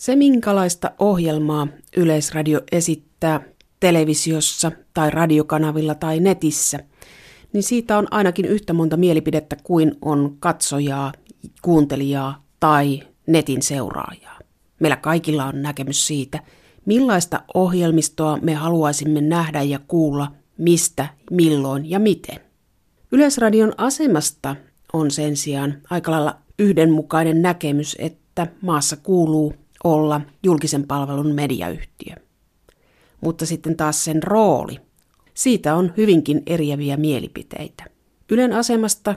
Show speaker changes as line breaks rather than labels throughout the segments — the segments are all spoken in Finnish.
Se, minkälaista ohjelmaa Yleisradio esittää televisiossa tai radiokanavilla tai netissä, niin siitä on ainakin yhtä monta mielipidettä kuin on katsojaa, kuuntelijaa tai netin seuraajaa. Meillä kaikilla on näkemys siitä, millaista ohjelmistoa me haluaisimme nähdä ja kuulla, mistä, milloin ja miten. Yleisradion asemasta on sen sijaan aika lailla yhdenmukainen näkemys, että maassa kuuluu olla julkisen palvelun mediayhtiö. Mutta sitten taas sen rooli. Siitä on hyvinkin eriäviä mielipiteitä. Ylen asemasta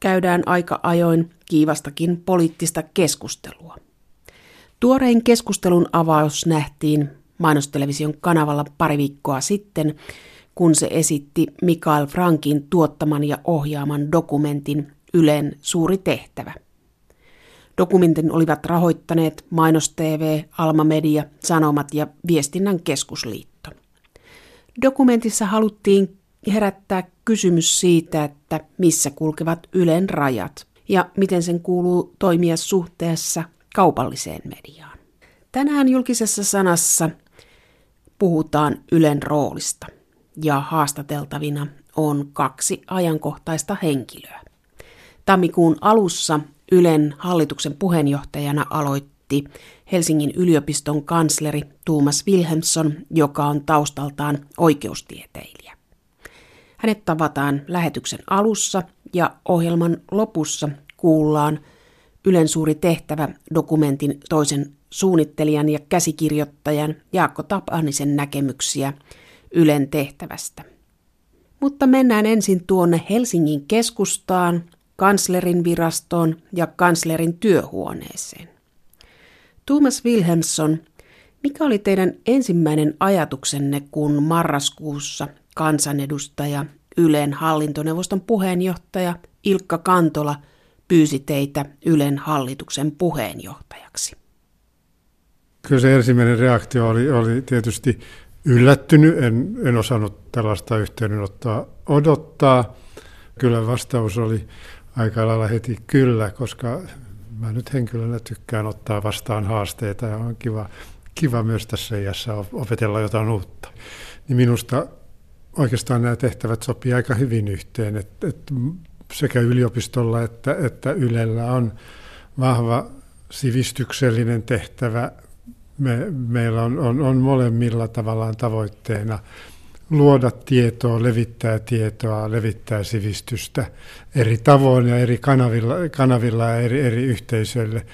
käydään aika ajoin kiivastakin poliittista keskustelua. Tuorein keskustelun avaus nähtiin mainostelevision kanavalla pari viikkoa sitten, kun se esitti Mikael Frankin tuottaman ja ohjaaman dokumentin Ylen suuri tehtävä. Dokumentin olivat rahoittaneet Mainos TV, Alma Media, Sanomat ja Viestinnän keskusliitto. Dokumentissa haluttiin herättää kysymys siitä, että missä kulkevat Ylen rajat ja miten sen kuuluu toimia suhteessa kaupalliseen mediaan. Tänään julkisessa sanassa puhutaan Ylen roolista ja haastateltavina on kaksi ajankohtaista henkilöä. Tammikuun alussa Ylen hallituksen puheenjohtajana aloitti Helsingin yliopiston kansleri Tuomas Wilhelmsson, joka on taustaltaan oikeustieteilijä. Hänet tavataan lähetyksen alussa ja ohjelman lopussa kuullaan Ylen suuri tehtävä dokumentin toisen suunnittelijan ja käsikirjoittajan Jaakko Tapanisen näkemyksiä Ylen tehtävästä. Mutta mennään ensin tuonne Helsingin keskustaan, kanslerin virastoon ja kanslerin työhuoneeseen. Thomas Wilhelmsson, mikä oli teidän ensimmäinen ajatuksenne, kun marraskuussa kansanedustaja Ylen hallintoneuvoston puheenjohtaja Ilkka Kantola pyysi teitä Ylen hallituksen puheenjohtajaksi?
Kyllä se ensimmäinen reaktio oli, oli tietysti yllättynyt. En, en osannut tällaista yhteydenottoa odottaa. Kyllä vastaus oli aika lailla heti kyllä, koska mä nyt henkilönä tykkään ottaa vastaan haasteita ja on kiva, kiva myös tässä iässä opetella jotain uutta. Niin minusta oikeastaan nämä tehtävät sopii aika hyvin yhteen, että, että sekä yliopistolla että, että Ylellä on vahva sivistyksellinen tehtävä. Me, meillä on, on, on molemmilla tavallaan tavoitteena luoda tietoa, levittää tietoa, levittää sivistystä eri tavoin ja eri kanavilla, kanavilla ja eri, eri yhteisöille.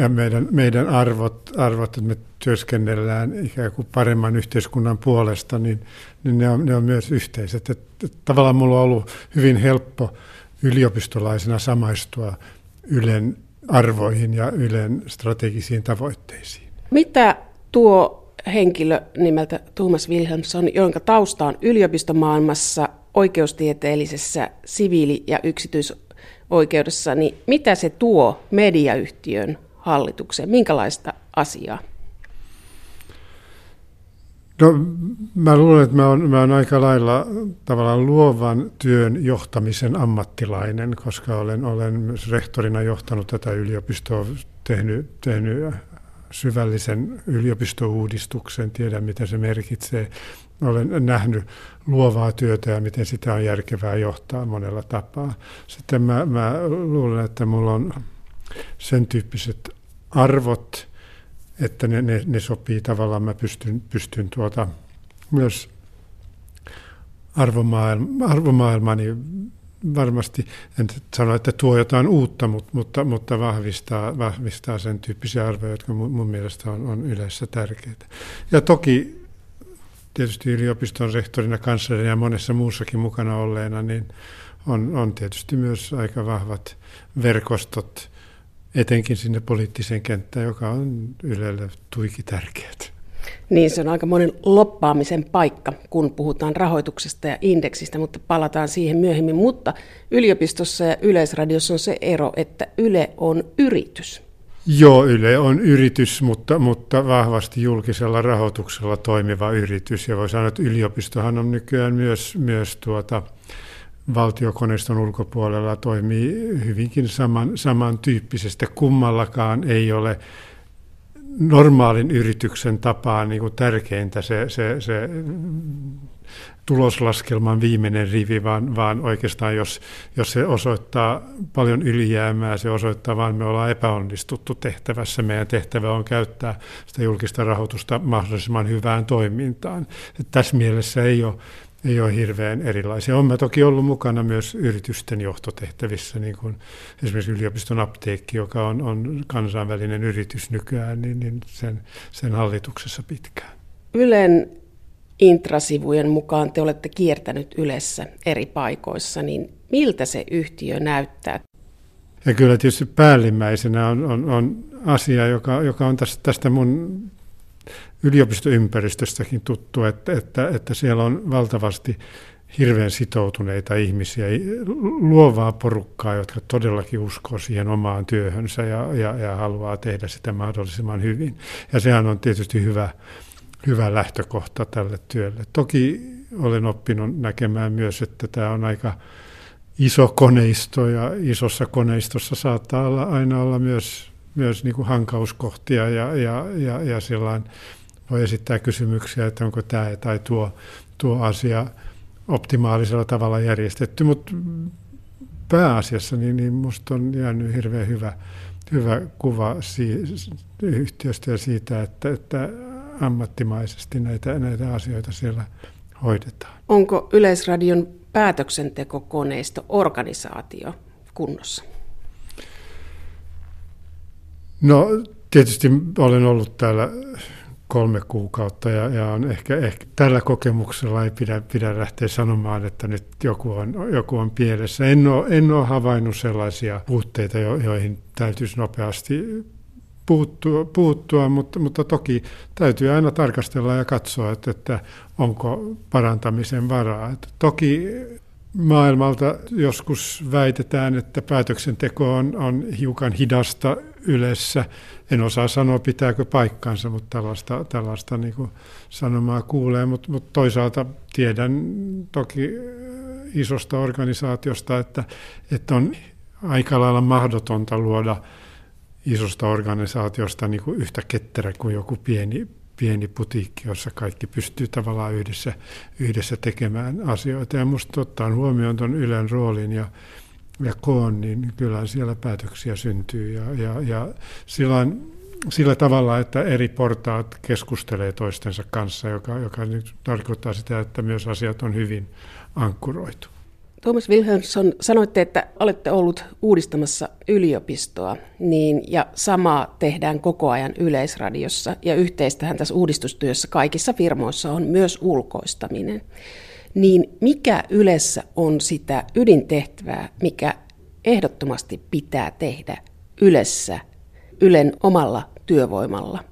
Ja meidän, meidän arvot, arvot, että me työskennellään ikään kuin paremman yhteiskunnan puolesta, niin, niin ne, on, ne on myös yhteiset. Että tavallaan minulla on ollut hyvin helppo yliopistolaisena samaistua Ylen arvoihin ja Ylen strategisiin tavoitteisiin.
Mitä tuo henkilö nimeltä Thomas Wilhelmsson, jonka tausta on yliopistomaailmassa, oikeustieteellisessä siviili- ja yksityisoikeudessa, niin mitä se tuo mediayhtiön hallitukseen? Minkälaista asiaa?
No, mä luulen, että mä oon, mä oon aika lailla tavallaan luovan työn johtamisen ammattilainen, koska olen, olen myös rehtorina johtanut tätä yliopistoa, tehnyt, tehnyt syvällisen yliopistouudistuksen, tiedän mitä se merkitsee. Olen nähnyt luovaa työtä ja miten sitä on järkevää johtaa monella tapaa. Sitten mä, mä luulen, että mulla on sen tyyppiset arvot, että ne, ne, ne sopii tavallaan, mä pystyn, pystyn tuota, myös arvomaailma, arvomaailmani varmasti, en sano, että tuo jotain uutta, mutta, mutta, mutta vahvistaa, vahvistaa sen tyyppisiä arvoja, jotka mun, mielestä on, on yleensä tärkeitä. Ja toki tietysti yliopiston rehtorina, kanslerina ja monessa muussakin mukana olleena, niin on, on tietysti myös aika vahvat verkostot, etenkin sinne poliittiseen kenttään, joka on Ylelle tuiki tärkeää.
Niin, se on aika monen loppaamisen paikka, kun puhutaan rahoituksesta ja indeksistä, mutta palataan siihen myöhemmin. Mutta yliopistossa ja yleisradiossa on se ero, että Yle on yritys.
Joo, Yle on yritys, mutta, mutta vahvasti julkisella rahoituksella toimiva yritys. Ja voi sanoa, että yliopistohan on nykyään myös, myös tuota, valtiokoneiston ulkopuolella toimii hyvinkin saman, samantyyppisestä. Kummallakaan ei ole normaalin yrityksen tapaan niin kuin tärkeintä se, se, se tuloslaskelman viimeinen rivi, vaan, vaan oikeastaan jos, jos se osoittaa paljon ylijäämää, se osoittaa vaan, me ollaan epäonnistuttu tehtävässä. Meidän tehtävä on käyttää sitä julkista rahoitusta mahdollisimman hyvään toimintaan. Tässä mielessä ei ole, ei ole hirveän erilaisia. Olen toki ollut mukana myös yritysten johtotehtävissä, niin kuin esimerkiksi yliopiston apteekki, joka on, on kansainvälinen yritys nykyään, niin, niin sen, sen hallituksessa pitkään.
Ylen intrasivujen mukaan te olette kiertänyt Ylessä eri paikoissa, niin miltä se yhtiö näyttää?
Ja kyllä tietysti päällimmäisenä on, on, on asia, joka, joka on tästä, tästä mun yliopistoympäristöstäkin tuttu, että, että, että siellä on valtavasti hirveän sitoutuneita ihmisiä, luovaa porukkaa, jotka todellakin uskoo siihen omaan työhönsä ja, ja, ja haluaa tehdä sitä mahdollisimman hyvin. Ja sehän on tietysti hyvä, hyvä lähtökohta tälle työlle. Toki olen oppinut näkemään myös, että tämä on aika iso koneisto ja isossa koneistossa saattaa olla, aina olla myös, myös niin kuin hankauskohtia ja, ja, ja, ja sellainen voi esittää kysymyksiä, että onko tämä tai tuo, tuo asia optimaalisella tavalla järjestetty, mutta pääasiassa niin, niin minusta on jäänyt hirveän hyvä, hyvä kuva si- yhtiöstä ja siitä, että, että ammattimaisesti näitä, näitä asioita siellä hoidetaan.
Onko Yleisradion päätöksentekokoneisto, organisaatio kunnossa?
No tietysti olen ollut täällä kolme kuukautta ja, ja on ehkä, ehkä tällä kokemuksella ei pidä, pidä lähteä sanomaan, että nyt joku on, joku on pielessä. En ole, en ole havainnut sellaisia puutteita, joihin täytyisi nopeasti puuttua, puuttua mutta, mutta toki täytyy aina tarkastella ja katsoa, että, että onko parantamisen varaa. Että toki maailmalta joskus väitetään, että päätöksenteko on, on hiukan hidasta yleensä. En osaa sanoa, pitääkö paikkansa, mutta tällaista, tällaista niin kuin sanomaa kuulee. Mutta, mutta toisaalta tiedän toki isosta organisaatiosta, että, että on aika lailla mahdotonta luoda isosta organisaatiosta niin kuin yhtä ketterä kuin joku pieni, pieni putiikki, jossa kaikki pystyy tavallaan yhdessä, yhdessä tekemään asioita. Ja minusta ottaen huomioon tuon Ylen roolin ja, ja koon, niin kyllä siellä päätöksiä syntyy. Ja, ja, ja sillä, sillä tavalla, että eri portaat keskustelee toistensa kanssa, joka, joka tarkoittaa sitä, että myös asiat on hyvin ankkuroitu.
Thomas Wilhelmsson, sanoitte, että olette ollut uudistamassa yliopistoa, niin, ja samaa tehdään koko ajan yleisradiossa, ja yhteistähän tässä uudistustyössä kaikissa firmoissa on myös ulkoistaminen. Niin mikä Ylessä on sitä ydintehtävää, mikä ehdottomasti pitää tehdä Ylessä, Ylen omalla työvoimalla?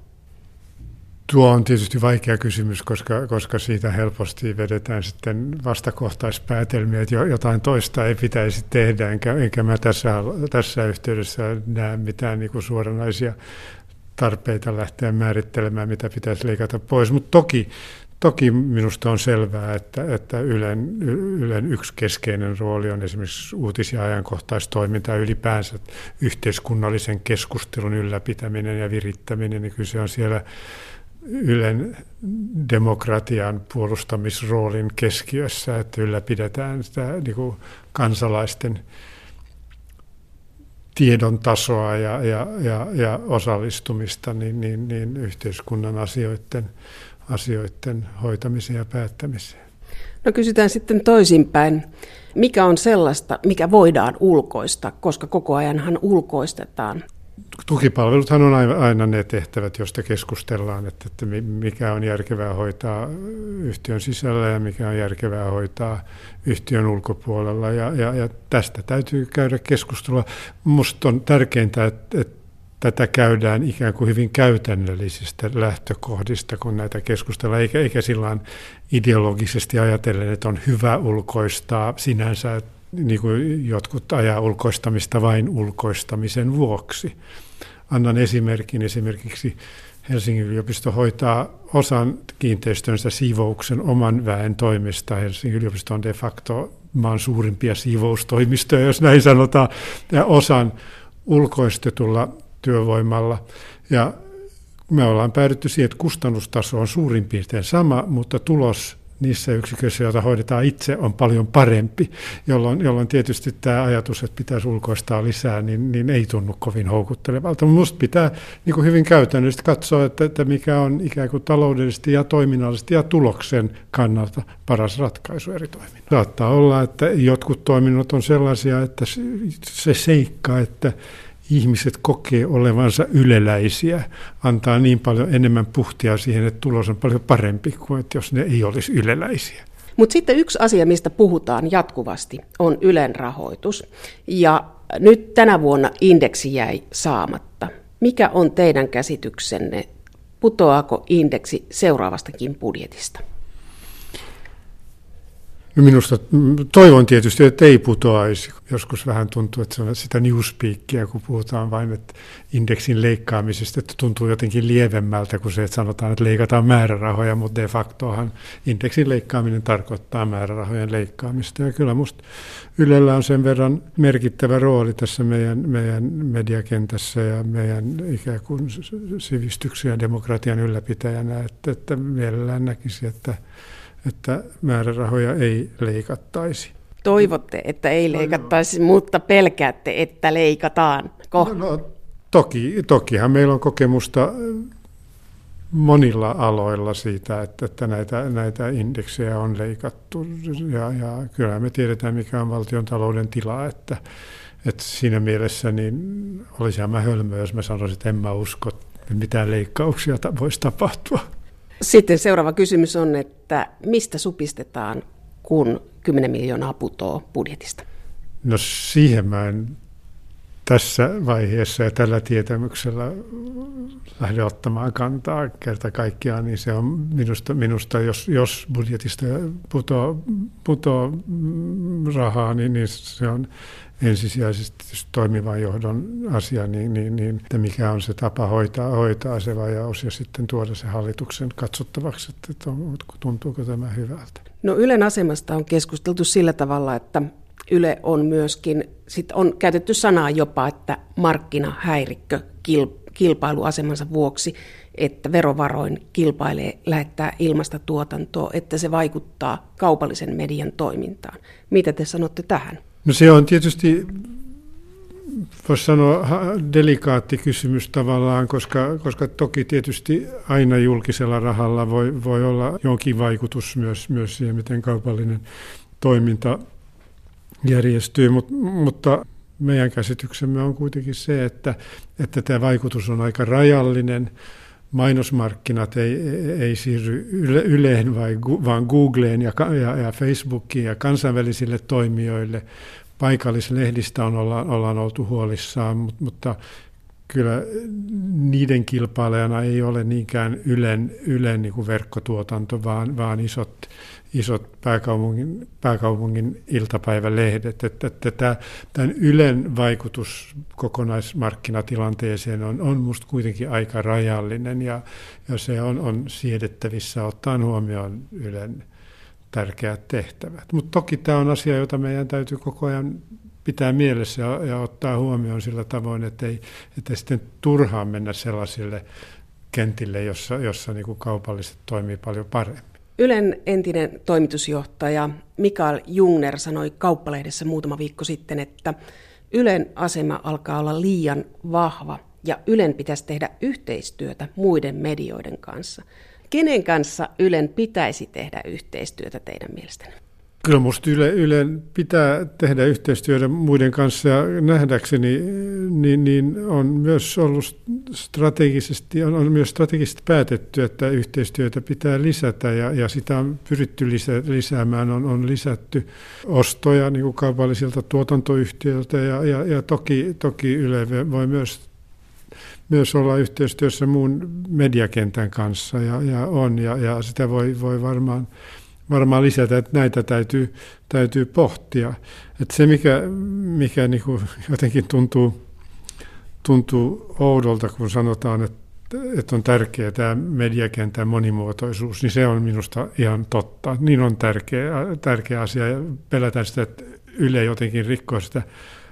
Tuo on tietysti vaikea kysymys, koska, koska siitä helposti vedetään sitten vastakohtaispäätelmiä, että jotain toista ei pitäisi tehdä, enkä, enkä mä tässä, tässä yhteydessä näe mitään niin suoranaisia tarpeita lähteä määrittelemään, mitä pitäisi leikata pois. Mutta toki, toki minusta on selvää, että, että Ylen, Ylen yksi keskeinen rooli on esimerkiksi uutis- ja ajankohtaistoiminta ja ylipäänsä yhteiskunnallisen keskustelun ylläpitäminen ja virittäminen, niin kyllä se on siellä Ylen demokratian puolustamisroolin keskiössä, että ylläpidetään sitä niin kuin kansalaisten tiedon tasoa ja, ja, ja, ja osallistumista niin, niin, niin yhteiskunnan asioiden, asioiden hoitamiseen ja päättämiseen.
No kysytään sitten toisinpäin. Mikä on sellaista, mikä voidaan ulkoista, koska koko ajanhan ulkoistetaan
tukipalveluthan on aina ne tehtävät, joista keskustellaan, että, että mikä on järkevää hoitaa yhtiön sisällä ja mikä on järkevää hoitaa yhtiön ulkopuolella. Ja, ja, ja tästä täytyy käydä keskustelua. Minusta on tärkeintä, että, että tätä käydään ikään kuin hyvin käytännöllisistä lähtökohdista, kun näitä keskustellaan, eikä, eikä sillä ideologisesti ajatellen, että on hyvä ulkoistaa sinänsä, niin kuin jotkut ajaa ulkoistamista vain ulkoistamisen vuoksi. Annan esimerkin. Esimerkiksi Helsingin yliopisto hoitaa osan kiinteistönsä siivouksen oman väen toimesta. Helsingin yliopisto on de facto maan suurimpia siivoustoimistoja, jos näin sanotaan, ja osan ulkoistetulla työvoimalla. Ja me ollaan päädytty siihen, että kustannustaso on suurin piirtein sama, mutta tulos niissä yksiköissä, joita hoidetaan itse, on paljon parempi, jolloin, jolloin tietysti tämä ajatus, että pitäisi ulkoistaa lisää, niin, niin ei tunnu kovin houkuttelevalta. Minusta pitää niin kuin hyvin käytännöllisesti katsoa, että, että mikä on ikään kuin taloudellisesti ja toiminnallisesti ja tuloksen kannalta paras ratkaisu eri toiminnoilla. Saattaa olla, että jotkut toiminnot on sellaisia, että se seikka, että ihmiset kokee olevansa yleläisiä, antaa niin paljon enemmän puhtia siihen, että tulos on paljon parempi kuin että jos ne ei olisi yleläisiä.
Mutta sitten yksi asia, mistä puhutaan jatkuvasti, on Ylen rahoitus. Ja nyt tänä vuonna indeksi jäi saamatta. Mikä on teidän käsityksenne? Putoaako indeksi seuraavastakin budjetista?
Minusta toivon tietysti, että ei putoaisi. Joskus vähän tuntuu, että se on sitä newspeakia, kun puhutaan vain että indeksin leikkaamisesta, että tuntuu jotenkin lievemmältä kuin se, että sanotaan, että leikataan määrärahoja, mutta de factohan indeksin leikkaaminen tarkoittaa määrärahojen leikkaamista. Ja kyllä minusta Ylellä on sen verran merkittävä rooli tässä meidän, meidän mediakentässä ja meidän ikään kuin sivistyksen ja demokratian ylläpitäjänä, että, että mielellään näkisi, että että määrärahoja ei leikattaisi.
Toivotte, että ei leikattaisi, no, mutta pelkäätte, että leikataan.
No, no, toki, tokihan meillä on kokemusta monilla aloilla siitä, että, että näitä, näitä indeksejä on leikattu. Ja, ja kyllä me tiedetään, mikä on valtion talouden tila, että, että siinä mielessä niin olisi mä hölmö, jos mä sanoisin, että en mä usko, että mitään leikkauksia voisi tapahtua.
Sitten seuraava kysymys on, että mistä supistetaan, kun 10 miljoonaa putoo budjetista?
No siihen mä en tässä vaiheessa ja tällä tietämyksellä lähde ottamaan kantaa kerta kaikkiaan, niin se on minusta, minusta jos, jos budjetista putoo, putoo rahaa, niin, niin se on ensisijaisesti toimivan johdon asia, niin, niin, niin että mikä on se tapa hoitaa, hoitaa se vajaus ja sitten tuoda se hallituksen katsottavaksi, että tuntuuko tämä hyvältä.
No Ylen asemasta on keskusteltu sillä tavalla, että Yle on myöskin, sit on käytetty sanaa jopa, että markkinahäirikkö kilpailuasemansa vuoksi, että verovaroin kilpailee lähettää ilmasta tuotantoa, että se vaikuttaa kaupallisen median toimintaan. Mitä te sanotte tähän?
No se on tietysti, voisi sanoa, delikaatti kysymys tavallaan, koska, koska toki tietysti aina julkisella rahalla voi, voi olla jonkin vaikutus myös, myös siihen, miten kaupallinen toiminta järjestyy, Mut, mutta meidän käsityksemme on kuitenkin se, että, että tämä vaikutus on aika rajallinen. Mainosmarkkinat ei, ei siirry yle, Yleen, vai, vaan Googleen ja, ja, ja Facebookiin ja kansainvälisille toimijoille. Paikallislehdistä on, ollaan, ollaan oltu huolissaan, mutta, mutta kyllä niiden kilpailijana ei ole niinkään Ylen, Ylen niin kuin verkkotuotanto, vaan, vaan isot, isot pääkaupungin, pääkaupungin iltapäivälehdet. Että, että tämä, tämän Ylen vaikutus kokonaismarkkinatilanteeseen on, on minusta kuitenkin aika rajallinen ja, ja se on, on siedettävissä ottaen huomioon Ylen tärkeät tehtävät. Mutta toki tämä on asia, jota meidän täytyy koko ajan pitää mielessä ja, ja ottaa huomioon sillä tavoin, että ei, että sitten turhaan mennä sellaisille kentille, jossa, jossa niin kuin kaupalliset toimii paljon paremmin.
Ylen entinen toimitusjohtaja Mikael Jungner sanoi kauppalehdessä muutama viikko sitten, että Ylen asema alkaa olla liian vahva ja Ylen pitäisi tehdä yhteistyötä muiden medioiden kanssa. Kenen kanssa Ylen pitäisi tehdä yhteistyötä teidän mielestänne?
Kyllä minusta Yle, Ylen pitää tehdä yhteistyötä muiden kanssa ja nähdäkseni niin, niin on myös ollut strategisesti, on, on myös strategisesti päätetty, että yhteistyötä pitää lisätä ja, ja sitä on pyritty lisä, lisäämään, on, on lisätty ostoja niin kuin kaupallisilta tuotantoyhtiöiltä ja, ja, ja toki, toki Yle voi myös myös olla yhteistyössä muun mediakentän kanssa ja, ja on ja, ja sitä voi, voi varmaan varmaan lisätä, että näitä täytyy, täytyy pohtia. Että se, mikä, mikä niin kuin jotenkin tuntuu, tuntuu oudolta, kun sanotaan, että, että on tärkeää tämä mediakentän monimuotoisuus, niin se on minusta ihan totta. Niin on tärkeä, tärkeä asia ja pelätään sitä, että Yle jotenkin rikkoo sitä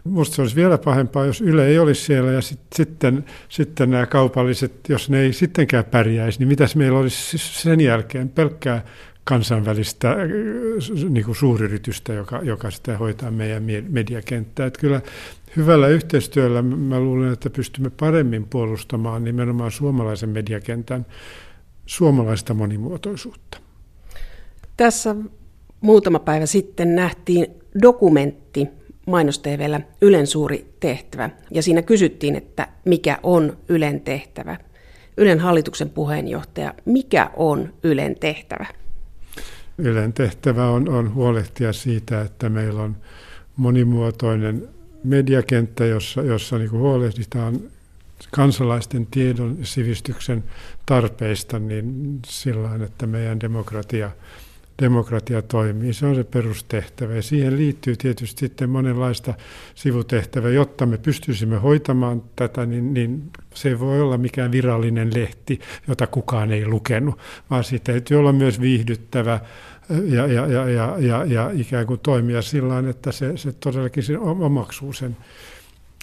Minusta se olisi vielä pahempaa, jos Yle ei olisi siellä ja sit, sitten, sitten nämä kaupalliset, jos ne ei sittenkään pärjäisi, niin mitäs meillä olisi sen jälkeen pelkkää kansainvälistä äh, niin kuin suuryritystä, joka, joka sitä hoitaa meidän mediakenttää. Että kyllä hyvällä yhteistyöllä mä luulen, että pystymme paremmin puolustamaan nimenomaan suomalaisen mediakentän suomalaista monimuotoisuutta.
Tässä muutama päivä sitten nähtiin dokumentti mainosTVllä Ylen suuri tehtävä. Ja siinä kysyttiin, että mikä on Ylen tehtävä. Ylen hallituksen puheenjohtaja, mikä on Ylen tehtävä?
Ylen tehtävä on, on huolehtia siitä, että meillä on monimuotoinen mediakenttä, jossa, jossa niin huolehditaan kansalaisten tiedon ja sivistyksen tarpeista niin sillä että meidän demokratia – demokratia toimii. Se on se perustehtävä ja siihen liittyy tietysti sitten monenlaista sivutehtävää. Jotta me pystyisimme hoitamaan tätä, niin, niin se ei voi olla mikään virallinen lehti, jota kukaan ei lukenut, vaan siitä täytyy olla myös viihdyttävä ja, ja, ja, ja, ja, ja ikään kuin toimia sillä että se, se todellakin se omaksuu sen,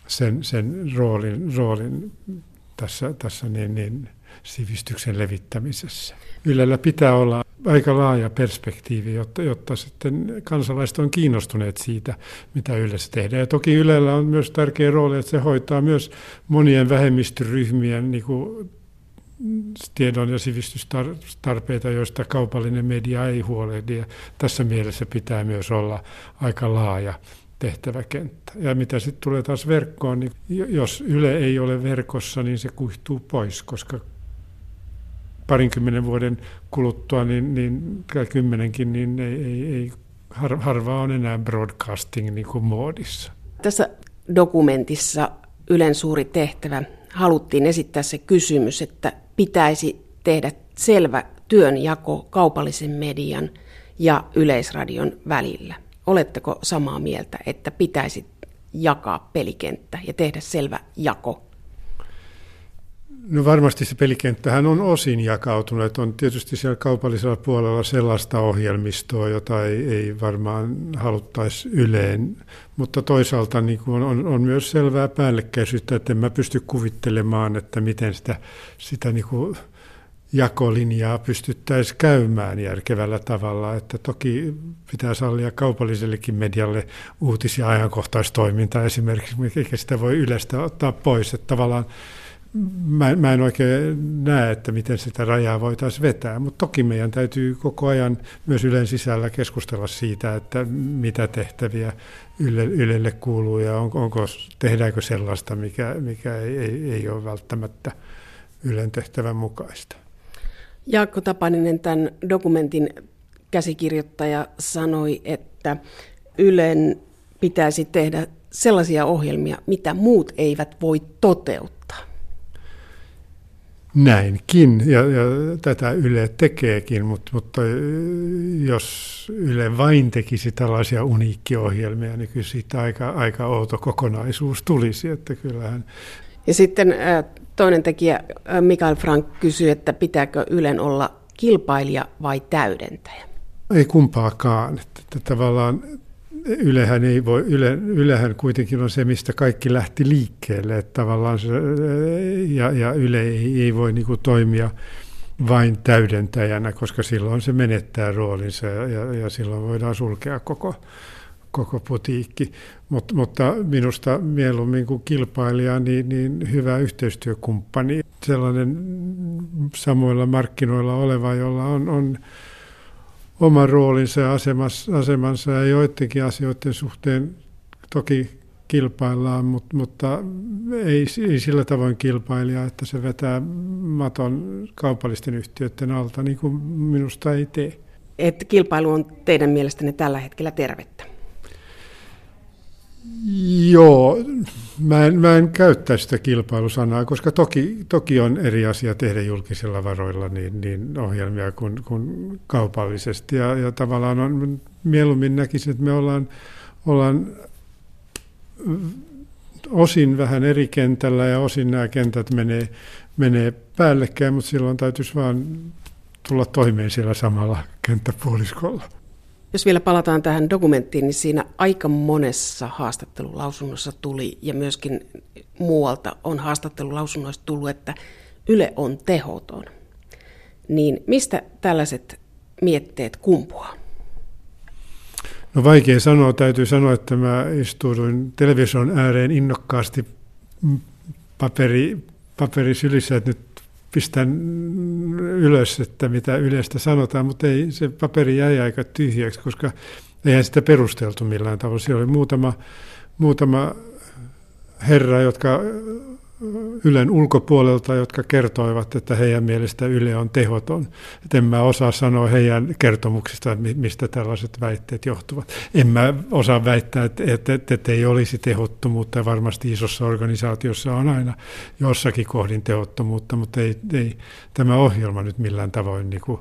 sen, sen roolin, roolin tässä, tässä niin, niin, sivistyksen levittämisessä. Ylellä pitää olla aika laaja perspektiivi, jotta, jotta sitten kansalaiset on kiinnostuneet siitä, mitä Ylessä tehdään. Ja toki Ylellä on myös tärkeä rooli, että se hoitaa myös monien vähemmistöryhmien niin kuin, tiedon ja sivistystarpeita, joista kaupallinen media ei huolehdi. Ja tässä mielessä pitää myös olla aika laaja tehtäväkenttä. Ja mitä sitten tulee taas verkkoon, niin jos Yle ei ole verkossa, niin se kuihtuu pois, koska parinkymmenen vuoden kuluttua, niin, niin kymmenenkin, niin ei, ei, ei har, harva on enää broadcasting niin kuin.
Tässä dokumentissa Ylen suuri tehtävä haluttiin esittää se kysymys, että pitäisi tehdä selvä työnjako kaupallisen median ja yleisradion välillä. Oletteko samaa mieltä, että pitäisi jakaa pelikenttä ja tehdä selvä jako
No varmasti se pelikenttähän on osin jakautunut. Että on tietysti siellä kaupallisella puolella sellaista ohjelmistoa, jota ei, ei varmaan haluttaisi yleen. Mutta toisaalta niin kuin on, on myös selvää päällekkäisyyttä, että en mä pysty kuvittelemaan, että miten sitä, sitä niin kuin jakolinjaa pystyttäisiin käymään järkevällä tavalla. Että toki pitää sallia kaupallisellekin medialle uutis- ja ajankohtaistoimintaa esimerkiksi, eikä sitä voi yleistä ottaa pois. Että tavallaan mä, mä en oikein näe, että miten sitä rajaa voitaisiin vetää, mutta toki meidän täytyy koko ajan myös Ylen sisällä keskustella siitä, että mitä tehtäviä Yle, Ylelle kuuluu ja on, onko, tehdäänkö sellaista, mikä, mikä ei, ei, ei ole välttämättä Ylen tehtävän mukaista.
Jaakko Tapaninen, tämän dokumentin käsikirjoittaja, sanoi, että Ylen pitäisi tehdä sellaisia ohjelmia, mitä muut eivät voi toteuttaa.
Näinkin, ja, ja tätä Yle tekeekin, mutta, mutta jos Yle vain tekisi tällaisia uniikkiohjelmia, niin kyllä siitä aika, aika outo kokonaisuus tulisi. Että kyllähän...
Ja sitten toinen tekijä, Mikael Frank, kysyy, että pitääkö Ylen olla kilpailija vai täydentäjä?
Ei kumpaakaan. Että tavallaan Ylehän, ei voi, Yle, Ylehän kuitenkin on se, mistä kaikki lähti liikkeelle, että tavallaan se, ja, ja Yle ei, ei voi niin kuin toimia vain täydentäjänä, koska silloin se menettää roolinsa ja, ja, silloin voidaan sulkea koko, koko putiikki. Mut, mutta minusta mieluummin kuin kilpailija, niin, niin hyvä yhteistyökumppani, sellainen samoilla markkinoilla oleva, jolla on, on oma roolinsa ja asemansa ja joidenkin asioiden suhteen toki kilpaillaan, mutta, mutta ei, ei sillä tavoin kilpailija, että se vetää maton kaupallisten yhtiöiden alta, niin kuin minusta ei tee.
Että kilpailu on teidän mielestänne tällä hetkellä tervettä?
Joo, mä en, mä en käyttäisi sitä kilpailusanaa, koska toki, toki on eri asia tehdä julkisilla varoilla niin, niin ohjelmia kuin, kuin kaupallisesti. Ja, ja tavallaan on, mieluummin näkisin, että me ollaan, ollaan osin vähän eri kentällä ja osin nämä kentät menee, menee päällekkäin, mutta silloin täytyisi vaan tulla toimeen siellä samalla kenttäpuoliskolla.
Jos vielä palataan tähän dokumenttiin, niin siinä aika monessa haastattelulausunnossa tuli, ja myöskin muualta on haastattelulausunnoista tullut, että Yle on tehoton. Niin mistä tällaiset mietteet kumpuaa?
No vaikea sanoa, täytyy sanoa, että mä istuuduin television ääreen innokkaasti paperi, paperi sylissä, että nyt pistän ylös, että mitä yleistä sanotaan, mutta ei, se paperi jäi aika tyhjäksi, koska eihän sitä perusteltu millään tavalla. Siellä oli muutama, muutama herra, jotka Ylen ulkopuolelta, jotka kertoivat, että heidän mielestä Yle on tehoton. Et en mä osaa sanoa heidän kertomuksista, mistä tällaiset väitteet johtuvat. En mä osaa väittää, että, että, että, että ei olisi tehottomuutta. Varmasti isossa organisaatiossa on aina jossakin kohdin tehottomuutta, mutta ei, ei tämä ohjelma nyt millään tavoin niin kuin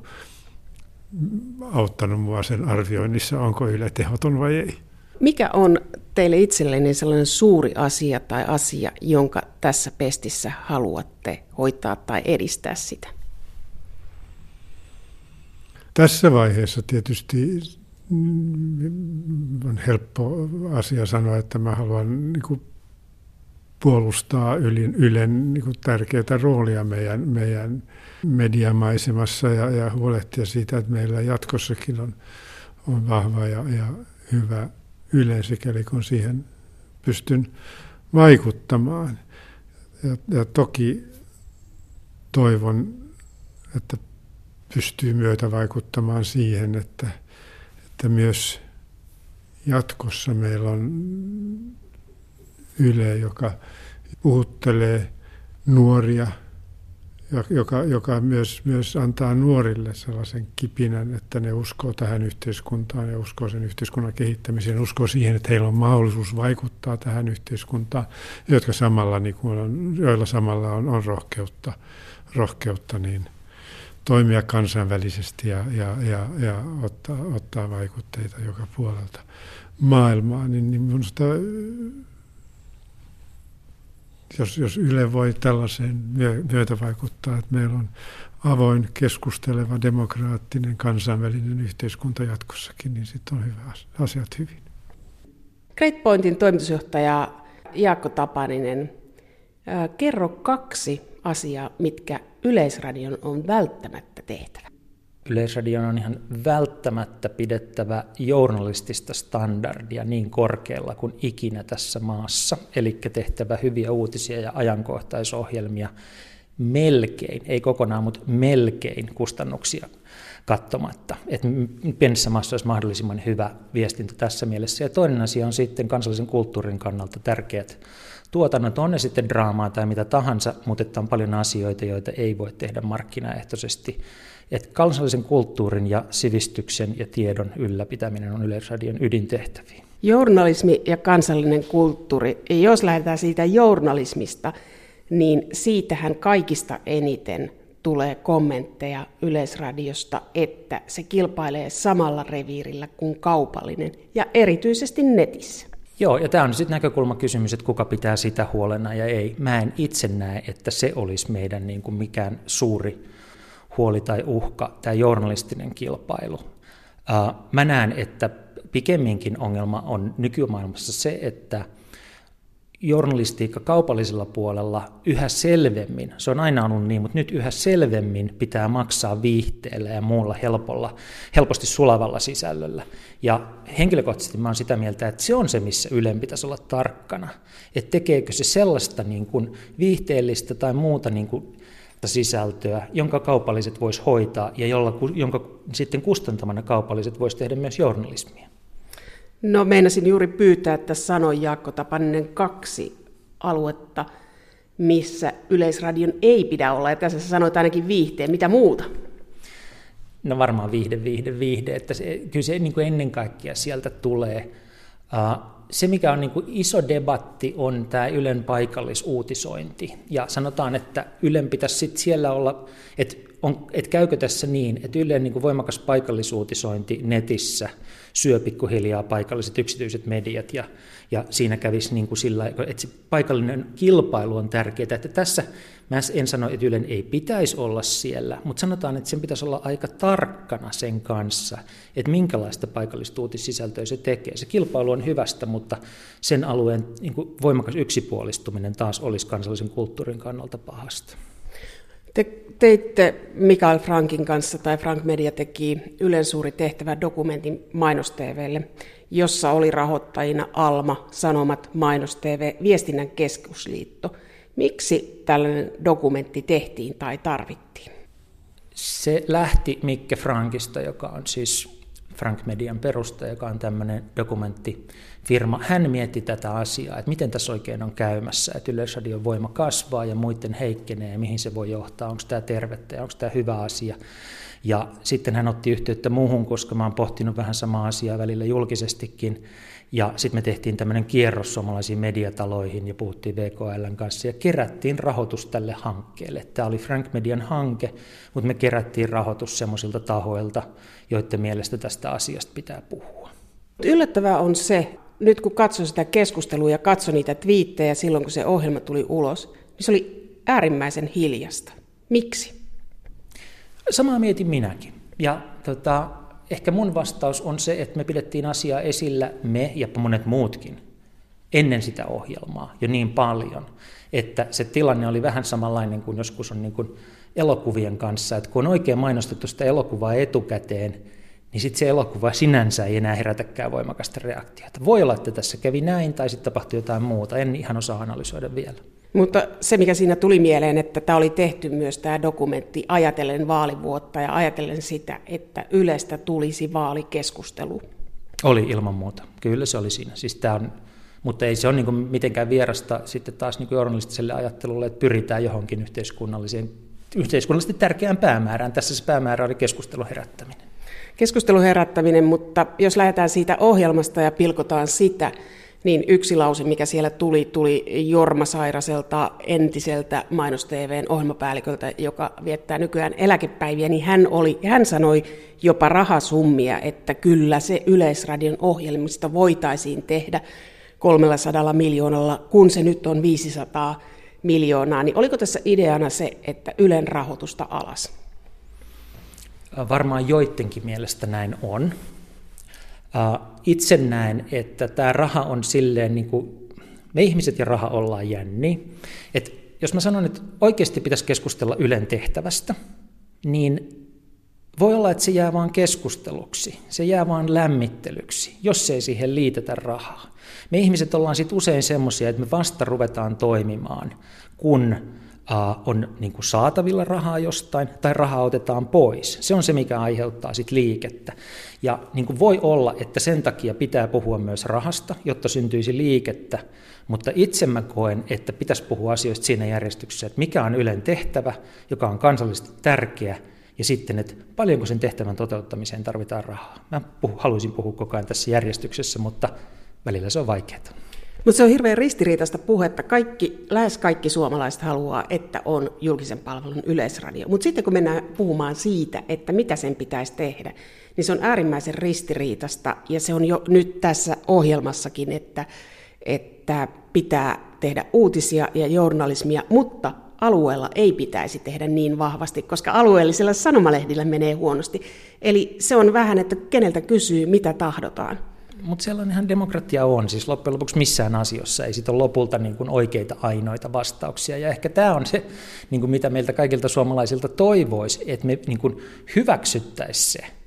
auttanut mua sen arvioinnissa, onko Yle tehoton vai ei.
Mikä on teille itselleni sellainen suuri asia tai asia, jonka tässä pestissä haluatte hoitaa tai edistää sitä?
Tässä vaiheessa tietysti on helppo asia sanoa, että mä haluan niin kuin puolustaa Ylen, Ylen niin kuin tärkeää roolia meidän, meidän mediamaisemassa ja, ja huolehtia siitä, että meillä jatkossakin on, on vahva ja, ja hyvä Yle, sikäli kun siihen pystyn vaikuttamaan. Ja, ja toki toivon, että pystyy myötä vaikuttamaan siihen, että, että myös jatkossa meillä on Yle, joka puhuttelee nuoria – joka, joka myös, myös antaa nuorille sellaisen kipinän, että ne uskoo tähän yhteiskuntaan ja uskoo sen yhteiskunnan kehittämiseen, uskoo siihen, että heillä on mahdollisuus vaikuttaa tähän yhteiskuntaan, jotka samalla, niin kuin on, joilla samalla on, on rohkeutta, rohkeutta niin toimia kansainvälisesti ja, ja, ja, ja ottaa, ottaa vaikutteita joka puolelta maailmaa, niin, niin minusta jos, jos Yle voi tällaiseen myötä vaikuttaa, että meillä on avoin, keskusteleva, demokraattinen, kansainvälinen yhteiskunta jatkossakin, niin sitten on hyvä asiat hyvin.
Great Pointin toimitusjohtaja Jaakko Tapaninen, kerro kaksi asiaa, mitkä Yleisradion on välttämättä tehtävä.
Yleisradion on ihan välttämättä pidettävä journalistista standardia niin korkealla kuin ikinä tässä maassa, eli tehtävä hyviä uutisia ja ajankohtaisohjelmia melkein, ei kokonaan, mutta melkein kustannuksia katsomatta. Että pienessä maassa olisi mahdollisimman hyvä viestintä tässä mielessä. Ja toinen asia on sitten kansallisen kulttuurin kannalta tärkeät tuotannot, on ne sitten draamaa tai mitä tahansa, mutta että on paljon asioita, joita ei voi tehdä markkinaehtoisesti että kansallisen kulttuurin ja sivistyksen ja tiedon ylläpitäminen on Yleisradion ydintehtäviä.
Journalismi ja kansallinen kulttuuri, jos lähdetään siitä journalismista, niin siitähän kaikista eniten tulee kommentteja Yleisradiosta, että se kilpailee samalla reviirillä kuin kaupallinen ja erityisesti netissä.
Joo, ja tämä on sitten näkökulmakysymys, että kuka pitää sitä huolena ja ei. Mä en itse näe, että se olisi meidän niin kuin mikään suuri huoli tai uhka, tämä journalistinen kilpailu. Mä näen, että pikemminkin ongelma on nykymaailmassa se, että journalistiikka kaupallisella puolella yhä selvemmin, se on aina ollut niin, mutta nyt yhä selvemmin pitää maksaa viihteellä ja muulla helpolla, helposti sulavalla sisällöllä. Ja henkilökohtaisesti mä olen sitä mieltä, että se on se, missä Ylen pitäisi olla tarkkana. Että tekeekö se sellaista niin kuin viihteellistä tai muuta niin kuin sisältöä, jonka kaupalliset vois hoitaa ja jolla, jonka sitten kustantamana kaupalliset vois tehdä myös journalismia.
No meinasin juuri pyytää, että sanoi Jaakko Tapaninen kaksi aluetta, missä Yleisradion ei pidä olla, ja tässä sanoit ainakin viihteen, mitä muuta?
No varmaan viihde, viihde, viihde, että se, kyllä se niin kuin ennen kaikkea sieltä tulee. Uh, se, mikä on niin kuin iso debatti, on tämä Ylen paikallisuutisointi. Ja sanotaan, että Ylen pitäisi sit siellä olla, että on, et käykö tässä niin, että Ylen niin kuin voimakas paikallisuutisointi netissä syö pikkuhiljaa paikalliset yksityiset mediat ja, ja siinä kävisi niin kuin sillä, että se paikallinen kilpailu on tärkeää. Että tässä mä en sano, että Ylen ei pitäisi olla siellä, mutta sanotaan, että sen pitäisi olla aika tarkkana sen kanssa, että minkälaista paikallista uutissisältöä se tekee. Se kilpailu on hyvästä, mutta sen alueen niin kuin voimakas yksipuolistuminen taas olisi kansallisen kulttuurin kannalta pahasta.
Te teitte Mikael Frankin kanssa, tai Frank Media teki Ylen suuri tehtävä dokumentin Mainos TVlle, jossa oli rahoittajina Alma, Sanomat, Mainos TV, Viestinnän keskusliitto. Miksi tällainen dokumentti tehtiin tai tarvittiin?
Se lähti Mikke Frankista, joka on siis Frank Median perustaja, joka on tämmöinen dokumenttifirma. Hän mietti tätä asiaa, että miten tässä oikein on käymässä, että Yleisradion voima kasvaa ja muiden heikkenee mihin se voi johtaa, onko tämä tervettä ja onko tämä hyvä asia. Ja sitten hän otti yhteyttä muuhun, koska mä oon pohtinut vähän samaa asiaa välillä julkisestikin. Ja sitten me tehtiin tämmöinen kierros suomalaisiin mediataloihin ja puhuttiin VKLn kanssa ja kerättiin rahoitus tälle hankkeelle. Tämä oli Frank Median hanke, mutta me kerättiin rahoitus semmoisilta tahoilta, joiden mielestä tästä asiasta pitää puhua.
Yllättävää on se, nyt kun katson sitä keskustelua ja katson niitä twiittejä silloin, kun se ohjelma tuli ulos, niin se oli äärimmäisen hiljasta. Miksi?
Samaa mietin minäkin. Ja tota, ehkä mun vastaus on se, että me pidettiin asiaa esillä, me ja monet muutkin, ennen sitä ohjelmaa jo niin paljon, että se tilanne oli vähän samanlainen kuin joskus on niin kuin elokuvien kanssa, että kun on oikein mainostettu sitä elokuvaa etukäteen, niin sitten se elokuva sinänsä ei enää herätäkään voimakasta reaktiota. Voi olla, että tässä kävi näin tai sitten tapahtui jotain muuta, en ihan osaa analysoida vielä.
Mutta se, mikä siinä tuli mieleen, että tämä oli tehty myös tämä dokumentti ajatellen vaalivuotta ja ajatellen sitä, että Ylestä tulisi vaalikeskustelu.
Oli ilman muuta. Kyllä se oli siinä. Siis tämä on, mutta ei se ole niin mitenkään vierasta sitten taas niin journalistiselle ajattelulle, että pyritään johonkin yhteiskunnalliseen, yhteiskunnallisesti tärkeään päämäärään. Tässä se päämäärä oli keskustelun herättäminen.
Keskustelun herättäminen, mutta jos lähdetään siitä ohjelmasta ja pilkotaan sitä, niin yksi lause, mikä siellä tuli, tuli Jorma Sairaselta, entiseltä Mainos TVn ohjelmapäälliköltä, joka viettää nykyään eläkepäiviä, niin hän, oli, hän sanoi jopa rahasummia, että kyllä se Yleisradion ohjelmista voitaisiin tehdä 300 miljoonalla, kun se nyt on 500 miljoonaa. Niin oliko tässä ideana se, että Ylen rahoitusta alas?
Varmaan joidenkin mielestä näin on. Itse näen, että tämä raha on silleen, niin kuin me ihmiset ja raha ollaan jänni. Et jos mä sanon, että oikeasti pitäisi keskustella Ylen tehtävästä, niin voi olla, että se jää vain keskusteluksi, se jää vain lämmittelyksi, jos ei siihen liitetä rahaa. Me ihmiset ollaan sitten usein semmoisia, että me vasta ruvetaan toimimaan, kun on niin kuin saatavilla rahaa jostain tai rahaa otetaan pois. Se on se, mikä aiheuttaa sit liikettä. Ja niin kuin voi olla, että sen takia pitää puhua myös rahasta, jotta syntyisi liikettä, mutta itse mä koen, että pitäisi puhua asioista siinä järjestyksessä, että mikä on Ylen tehtävä, joka on kansallisesti tärkeä, ja sitten, että paljonko sen tehtävän toteuttamiseen tarvitaan rahaa. Mä puhu, haluaisin puhua koko ajan tässä järjestyksessä, mutta välillä se on vaikeaa.
Mutta se on hirveän ristiriitaista puhetta. Kaikki, lähes kaikki suomalaiset haluaa, että on julkisen palvelun yleisradio. Mutta sitten kun mennään puhumaan siitä, että mitä sen pitäisi tehdä, niin se on äärimmäisen ristiriitasta. Ja se on jo nyt tässä ohjelmassakin, että, että pitää tehdä uutisia ja journalismia, mutta alueella ei pitäisi tehdä niin vahvasti, koska alueellisilla sanomalehdillä menee huonosti. Eli se on vähän, että keneltä kysyy, mitä tahdotaan
mutta sellainenhan demokratia on, siis loppujen lopuksi missään asioissa ei sitten ole lopulta niin kuin oikeita ainoita vastauksia. Ja ehkä tämä on se, niin kuin mitä meiltä kaikilta suomalaisilta toivoisi, että me niin kuin hyväksyttäisiin se,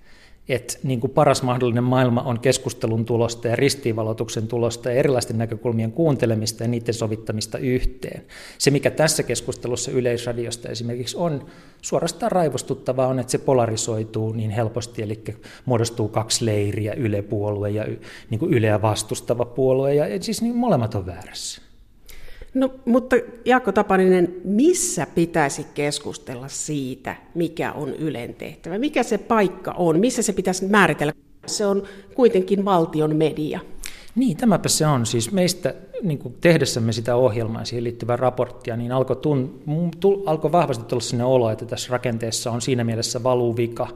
että niin kuin paras mahdollinen maailma on keskustelun tulosta ja ristiinvalotuksen tulosta ja erilaisten näkökulmien kuuntelemista ja niiden sovittamista yhteen. Se, mikä tässä keskustelussa Yleisradiosta esimerkiksi on suorastaan raivostuttavaa, on, että se polarisoituu niin helposti, eli muodostuu kaksi leiriä, Yle-puolue ja niin kuin Yleä vastustava puolue, ja siis niin molemmat on väärässä.
No, mutta Jaakko Tapaninen, missä pitäisi keskustella siitä, mikä on Ylen tehtävä? Mikä se paikka on? Missä se pitäisi määritellä? Se on kuitenkin valtion media.
Niin, tämäpä se on. Siis meistä niin kuin tehdessämme sitä ohjelmaa ja siihen liittyvää raporttia, niin alkoi, tun, tu, alkoi vahvasti tulla sinne olo, että tässä rakenteessa on siinä mielessä valuvika,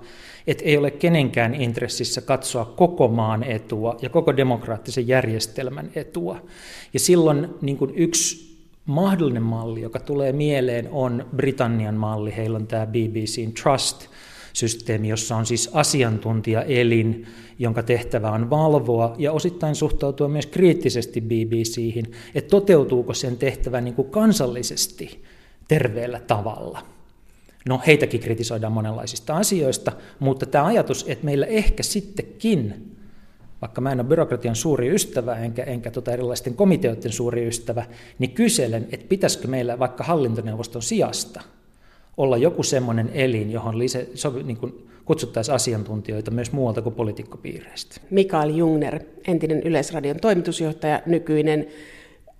että ei ole kenenkään intressissä katsoa koko maan etua ja koko demokraattisen järjestelmän etua. Ja silloin niin kuin yksi mahdollinen malli, joka tulee mieleen, on Britannian malli. Heillä on tämä BBCn Trust, systeemi, jossa on siis asiantuntijaelin, jonka tehtävä on valvoa ja osittain suhtautua myös kriittisesti BBCihin, että toteutuuko sen tehtävä niin kuin kansallisesti terveellä tavalla. No heitäkin kritisoidaan monenlaisista asioista, mutta tämä ajatus, että meillä ehkä sittenkin, vaikka mä en ole byrokratian suuri ystävä enkä, enkä tota erilaisten komiteoiden suuri ystävä, niin kyselen, että pitäisikö meillä vaikka hallintoneuvoston sijasta – olla joku semmoinen elin, johon lise, sovi, niin kuin kutsuttaisiin asiantuntijoita myös muualta kuin poliitikkopiireistä.
Mikael Jungner, entinen Yleisradion toimitusjohtaja, nykyinen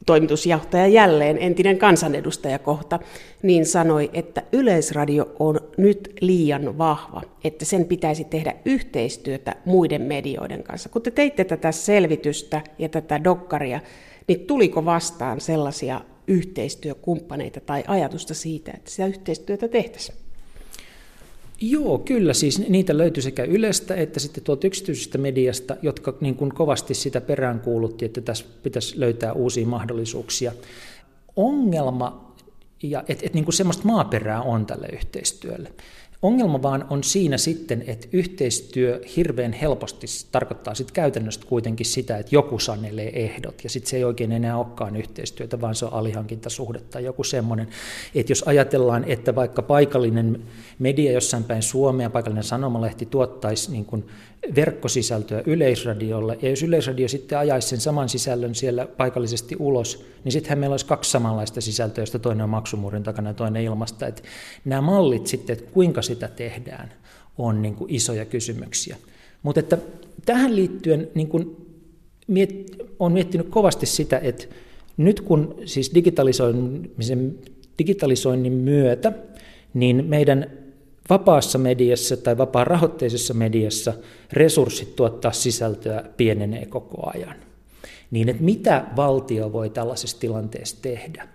toimitusjohtaja jälleen, entinen kansanedustaja kohta, niin sanoi, että Yleisradio on nyt liian vahva, että sen pitäisi tehdä yhteistyötä muiden medioiden kanssa. Kun te teitte tätä selvitystä ja tätä dokkaria, niin tuliko vastaan sellaisia yhteistyökumppaneita tai ajatusta siitä, että sitä yhteistyötä tehtäisiin?
Joo, kyllä siis niitä löytyy sekä Ylestä että sitten tuolta yksityisestä mediasta, jotka niin kuin kovasti sitä peräänkuulutti, että tässä pitäisi löytää uusia mahdollisuuksia. Ongelma, ja että et niin kuin semmoista maaperää on tälle yhteistyölle. Ongelma vaan on siinä sitten, että yhteistyö hirveän helposti tarkoittaa sitten käytännössä kuitenkin sitä, että joku sanelee ehdot, ja sitten se ei oikein enää olekaan yhteistyötä, vaan se on alihankintasuhde tai joku semmoinen. Että jos ajatellaan, että vaikka paikallinen media jossain päin Suomea, paikallinen sanomalehti tuottaisi niin kuin verkkosisältöä Yleisradiolle, ja jos Yleisradio sitten ajaisi sen saman sisällön siellä paikallisesti ulos, niin sittenhän meillä olisi kaksi samanlaista sisältöä, josta toinen on maksumuurin takana ja toinen ilmasta. Että nämä mallit sitten, että kuinka sitä tehdään, on niin kuin isoja kysymyksiä. Mutta että tähän liittyen niin kuin miet, olen miettinyt kovasti sitä, että nyt kun siis digitalisoinnin, digitalisoinnin myötä, niin meidän vapaassa mediassa tai vapaa-rahoitteisessa mediassa resurssit tuottaa sisältöä pienenee koko ajan. Niin että mitä valtio voi tällaisessa tilanteessa tehdä?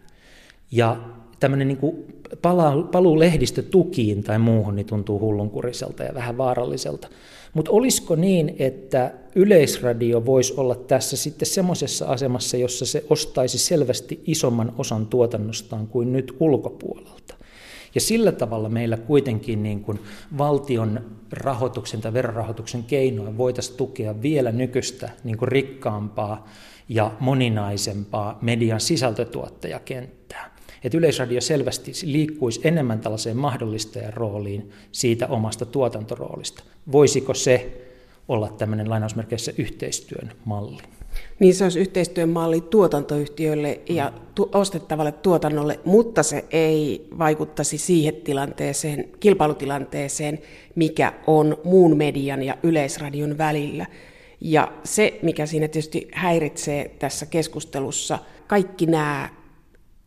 Ja tämmöinen niin kuin paluu, paluu lehdistötukiin tai muuhun niin tuntuu hullunkuriselta ja vähän vaaralliselta. Mutta olisiko niin, että Yleisradio voisi olla tässä sitten semmoisessa asemassa, jossa se ostaisi selvästi isomman osan tuotannostaan kuin nyt ulkopuolelta? Ja sillä tavalla meillä kuitenkin niin kuin valtion rahoituksen tai verorahoituksen keinoin voitaisiin tukea vielä nykyistä niin kuin rikkaampaa ja moninaisempaa median sisältötuottajakenttää. Että Yleisradio selvästi liikkuisi enemmän tällaiseen mahdollistajan rooliin siitä omasta tuotantoroolista. Voisiko se olla tämmöinen lainausmerkeissä yhteistyön malli?
Niin se olisi yhteistyön malli tuotantoyhtiöille ja tu- ostettavalle tuotannolle, mutta se ei vaikuttaisi siihen tilanteeseen, kilpailutilanteeseen, mikä on muun median ja yleisradion välillä. Ja se, mikä siinä tietysti häiritsee tässä keskustelussa, kaikki nämä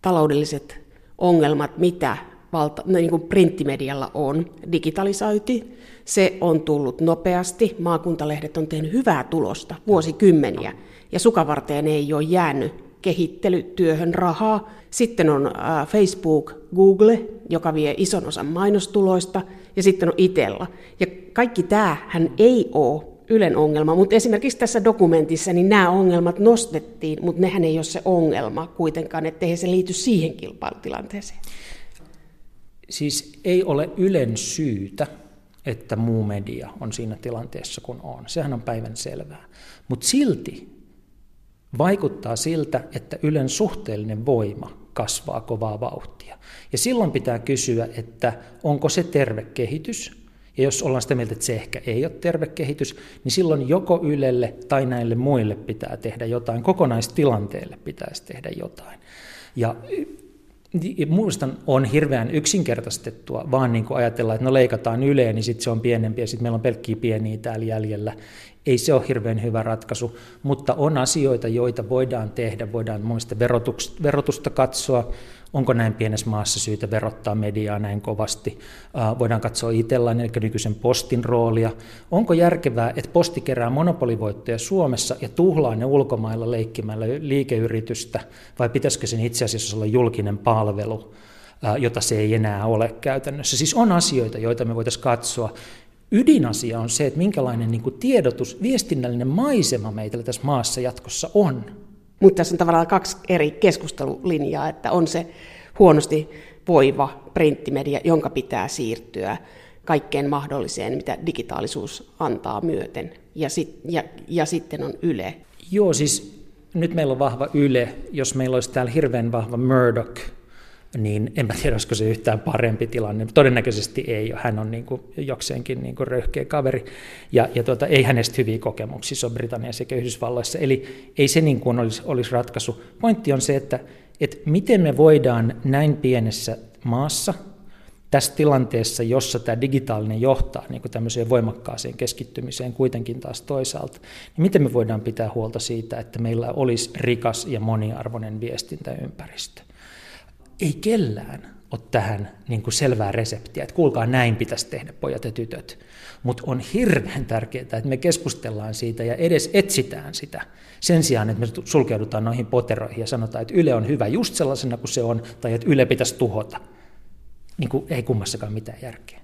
taloudelliset ongelmat, mitä valta, niin kuin printtimedialla on, digitalisointi, se on tullut nopeasti. Maakuntalehdet on tehnyt hyvää tulosta vuosikymmeniä ja sukavarteen ei ole jäänyt kehittelytyöhön rahaa. Sitten on äh, Facebook, Google, joka vie ison osan mainostuloista, ja sitten on Itella. Ja kaikki tämähän ei ole Ylen ongelma, mutta esimerkiksi tässä dokumentissa niin nämä ongelmat nostettiin, mutta nehän ei ole se ongelma kuitenkaan, ettei se liity siihen kilpailutilanteeseen.
Siis ei ole Ylen syytä, että muu media on siinä tilanteessa kun on. Sehän on päivän selvää. Mutta silti vaikuttaa siltä, että Ylen suhteellinen voima kasvaa kovaa vauhtia. Ja silloin pitää kysyä, että onko se terve kehitys, ja jos ollaan sitä mieltä, että se ehkä ei ole terve kehitys, niin silloin joko Ylelle tai näille muille pitää tehdä jotain, kokonaistilanteelle pitäisi tehdä jotain. Ja muistan, on hirveän yksinkertaistettua, vaan niin kuin ajatellaan, että no leikataan Yleen, niin sitten se on pienempi ja sitten meillä on pelkkiä pieniä täällä jäljellä. Ei se ole hirveän hyvä ratkaisu, mutta on asioita, joita voidaan tehdä. Voidaan muista verotusta katsoa, Onko näin pienessä maassa syytä verottaa mediaa näin kovasti? Voidaan katsoa itsellään, eli nykyisen postin roolia. Onko järkevää, että posti kerää monopolivoittoja Suomessa ja tuhlaa ne ulkomailla leikkimällä liikeyritystä, vai pitäisikö sen itse asiassa olla julkinen palvelu? jota se ei enää ole käytännössä. Siis on asioita, joita me voitaisiin katsoa. Ydinasia on se, että minkälainen niin kuin tiedotus, viestinnällinen maisema meitä tässä maassa jatkossa on.
Mutta tässä on tavallaan kaksi eri keskustelulinjaa, että on se huonosti voiva printtimedia, jonka pitää siirtyä kaikkeen mahdolliseen, mitä digitaalisuus antaa myöten. Ja, sit, ja, ja sitten on Yle.
Joo, siis nyt meillä on vahva Yle. Jos meillä olisi täällä hirveän vahva Murdoch, niin en mä tiedä, olisiko se yhtään parempi tilanne. Todennäköisesti ei ole. Hän on niin kuin jokseenkin niin kuin röyhkeä kaveri, ja, ja tuota, ei hänestä hyviä kokemuksia ole Britanniassa sekä Yhdysvalloissa. Eli ei se niin kuin olisi, olisi ratkaisu. Pointti on se, että, että miten me voidaan näin pienessä maassa, tässä tilanteessa, jossa tämä digitaalinen johtaa niin kuin tämmöiseen voimakkaaseen keskittymiseen kuitenkin taas toisaalta, niin miten me voidaan pitää huolta siitä, että meillä olisi rikas ja moniarvoinen viestintäympäristö ei kellään ole tähän niin kuin selvää reseptiä, että kuulkaa näin pitäisi tehdä pojat ja tytöt. Mutta on hirveän tärkeää, että me keskustellaan siitä ja edes etsitään sitä sen sijaan, että me sulkeudutaan noihin poteroihin ja sanotaan, että Yle on hyvä just sellaisena kuin se on, tai että Yle pitäisi tuhota. Niin kuin ei kummassakaan mitään järkeä.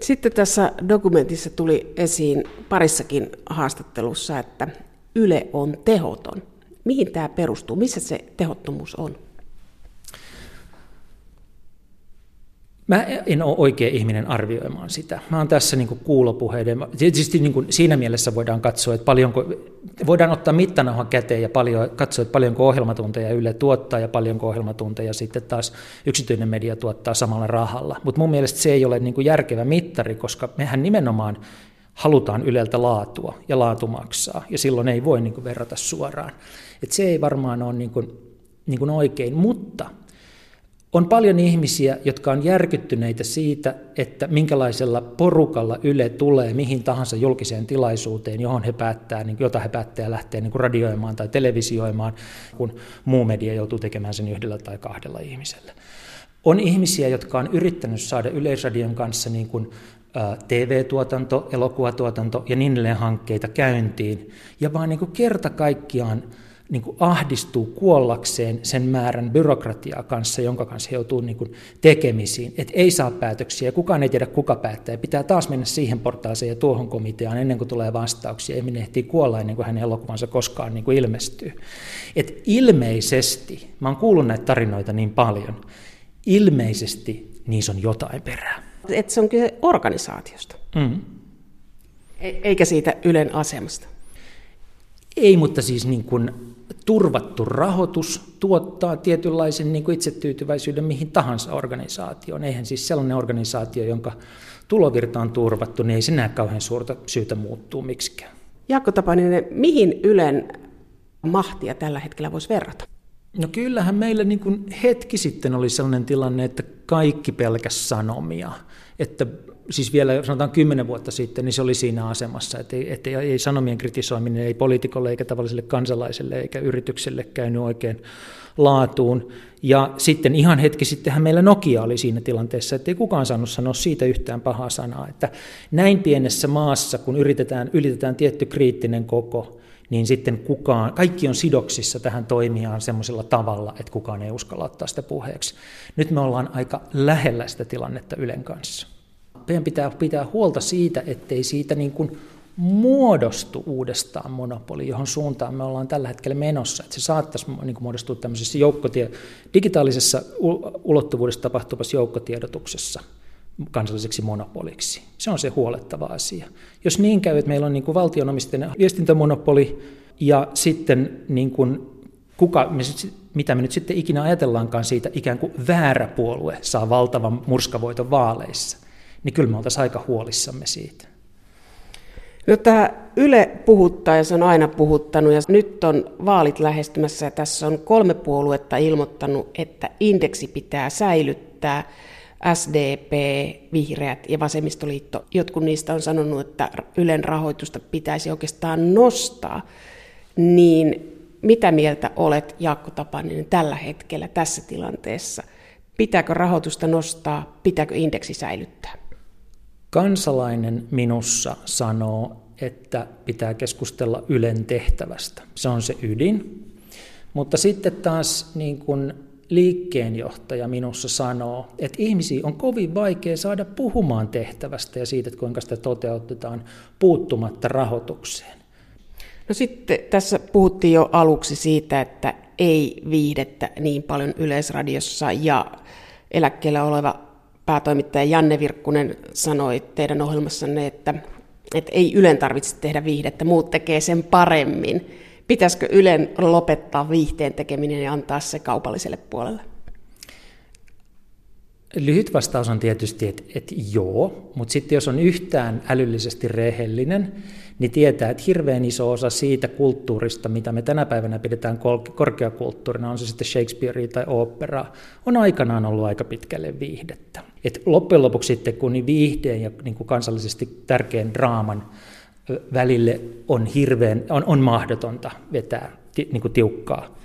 Sitten tässä dokumentissa tuli esiin parissakin haastattelussa, että Yle on tehoton. Mihin tämä perustuu? Missä se tehottomuus on?
Mä en ole oikea ihminen arvioimaan sitä. Mä oon tässä niin kuulopuheiden, tietysti niin siinä mielessä voidaan katsoa, että paljonko, voidaan ottaa mittanauhan käteen ja paljon, katsoa, että paljonko ohjelmatunteja Yle tuottaa ja paljonko ohjelmatunteja sitten taas yksityinen media tuottaa samalla rahalla. Mutta mun mielestä se ei ole niin järkevä mittari, koska mehän nimenomaan halutaan Yleltä laatua ja laatu maksaa, ja silloin ei voi niin verrata suoraan. Et se ei varmaan ole niin kuin, niin kuin oikein, mutta on paljon ihmisiä, jotka on järkyttyneitä siitä, että minkälaisella porukalla Yle tulee mihin tahansa julkiseen tilaisuuteen, johon he päättää, niin, jota he päättää lähteä niin kuin radioimaan tai televisioimaan, kun muu media joutuu tekemään sen yhdellä tai kahdella ihmisellä. On ihmisiä, jotka on yrittänyt saada Yleisradion kanssa niin kuin TV-tuotanto, elokuvatuotanto ja niin edelleen hankkeita käyntiin, ja vaan niin kuin kerta kaikkiaan niin kuin ahdistuu kuollakseen sen määrän byrokratiaa kanssa, jonka kanssa he joutuu niin kuin tekemisiin. Että ei saa päätöksiä, kukaan ei tiedä kuka päättää. Pitää taas mennä siihen portaaseen ja tuohon komiteaan ennen kuin tulee vastauksia. Ei ehtii kuolla ennen kuin hänen elokuvansa koskaan niin kuin ilmestyy. Et ilmeisesti, mä oon kuullut näitä tarinoita niin paljon, ilmeisesti niissä on jotain perää.
Että se on kyse organisaatiosta, mm. E- eikä siitä Ylen asemasta.
Ei, mutta siis niin kuin turvattu rahoitus tuottaa tietynlaisen niin kuin itsetyytyväisyyden mihin tahansa organisaatioon. Eihän siis sellainen organisaatio, jonka tulovirta on turvattu, niin ei se näe kauhean suurta syytä muuttuu miksikään.
Jaakko Tapaninen, mihin Ylen mahtia tällä hetkellä voisi verrata?
No kyllähän meillä niin kuin hetki sitten oli sellainen tilanne, että kaikki pelkäs sanomia. Että siis vielä sanotaan kymmenen vuotta sitten, niin se oli siinä asemassa, että ei, että ei sanomien kritisoiminen ei poliitikolle eikä tavalliselle kansalaiselle eikä yritykselle käynyt oikein laatuun. Ja sitten ihan hetki sittenhän meillä Nokia oli siinä tilanteessa, että ei kukaan saanut sanoa siitä yhtään pahaa sanaa, että näin pienessä maassa, kun yritetään, ylitetään tietty kriittinen koko, niin sitten kukaan, kaikki on sidoksissa tähän toimijaan semmoisella tavalla, että kukaan ei uskalla ottaa sitä puheeksi. Nyt me ollaan aika lähellä sitä tilannetta Ylen kanssa meidän pitää pitää huolta siitä, ettei siitä niin kuin muodostu uudestaan monopoli, johon suuntaan me ollaan tällä hetkellä menossa. Että se saattaisi niin kuin muodostua tämmöisessä joukkotie- digitaalisessa ulottuvuudessa tapahtuvassa joukkotiedotuksessa kansalliseksi monopoliksi. Se on se huolettava asia. Jos niin käy, että meillä on niin kuin viestintämonopoli ja sitten niin kuin kuka, mitä me nyt sitten ikinä ajatellaankaan siitä, ikään kuin väärä puolue saa valtavan murskavoiton vaaleissa, niin kyllä me oltaisiin aika huolissamme siitä.
No, tämä Yle puhuttaa ja se on aina puhuttanut ja nyt on vaalit lähestymässä ja tässä on kolme puoluetta ilmoittanut, että indeksi pitää säilyttää. SDP, Vihreät ja Vasemmistoliitto, jotkut niistä on sanonut, että Ylen rahoitusta pitäisi oikeastaan nostaa, niin Mitä mieltä olet, Jaakko Tapaninen, tällä hetkellä, tässä tilanteessa? Pitääkö rahoitusta nostaa, pitääkö indeksi säilyttää?
Kansalainen minussa sanoo, että pitää keskustella Ylen tehtävästä. Se on se ydin. Mutta sitten taas niin kuin liikkeenjohtaja minussa sanoo, että ihmisiä on kovin vaikea saada puhumaan tehtävästä ja siitä, että kuinka sitä toteutetaan puuttumatta rahoitukseen.
No sitten tässä puhuttiin jo aluksi siitä, että ei viihdettä niin paljon Yleisradiossa ja eläkkeellä oleva päätoimittaja Janne Virkkunen sanoi teidän ohjelmassanne, että, että ei Ylen tarvitse tehdä viihdettä, muut tekee sen paremmin. Pitäisikö Ylen lopettaa viihteen tekeminen ja antaa se kaupalliselle puolelle?
Lyhyt vastaus on tietysti, että, että joo, mutta sitten jos on yhtään älyllisesti rehellinen, niin tietää, että hirveän iso osa siitä kulttuurista, mitä me tänä päivänä pidetään korkeakulttuurina, on se sitten Shakespearea tai opera, on aikanaan ollut aika pitkälle viihdettä. Et loppujen lopuksi sitten, kun niin viihdeen ja niin kuin kansallisesti tärkeän draaman välille on hirveän, on, on mahdotonta vetää niin kuin tiukkaa,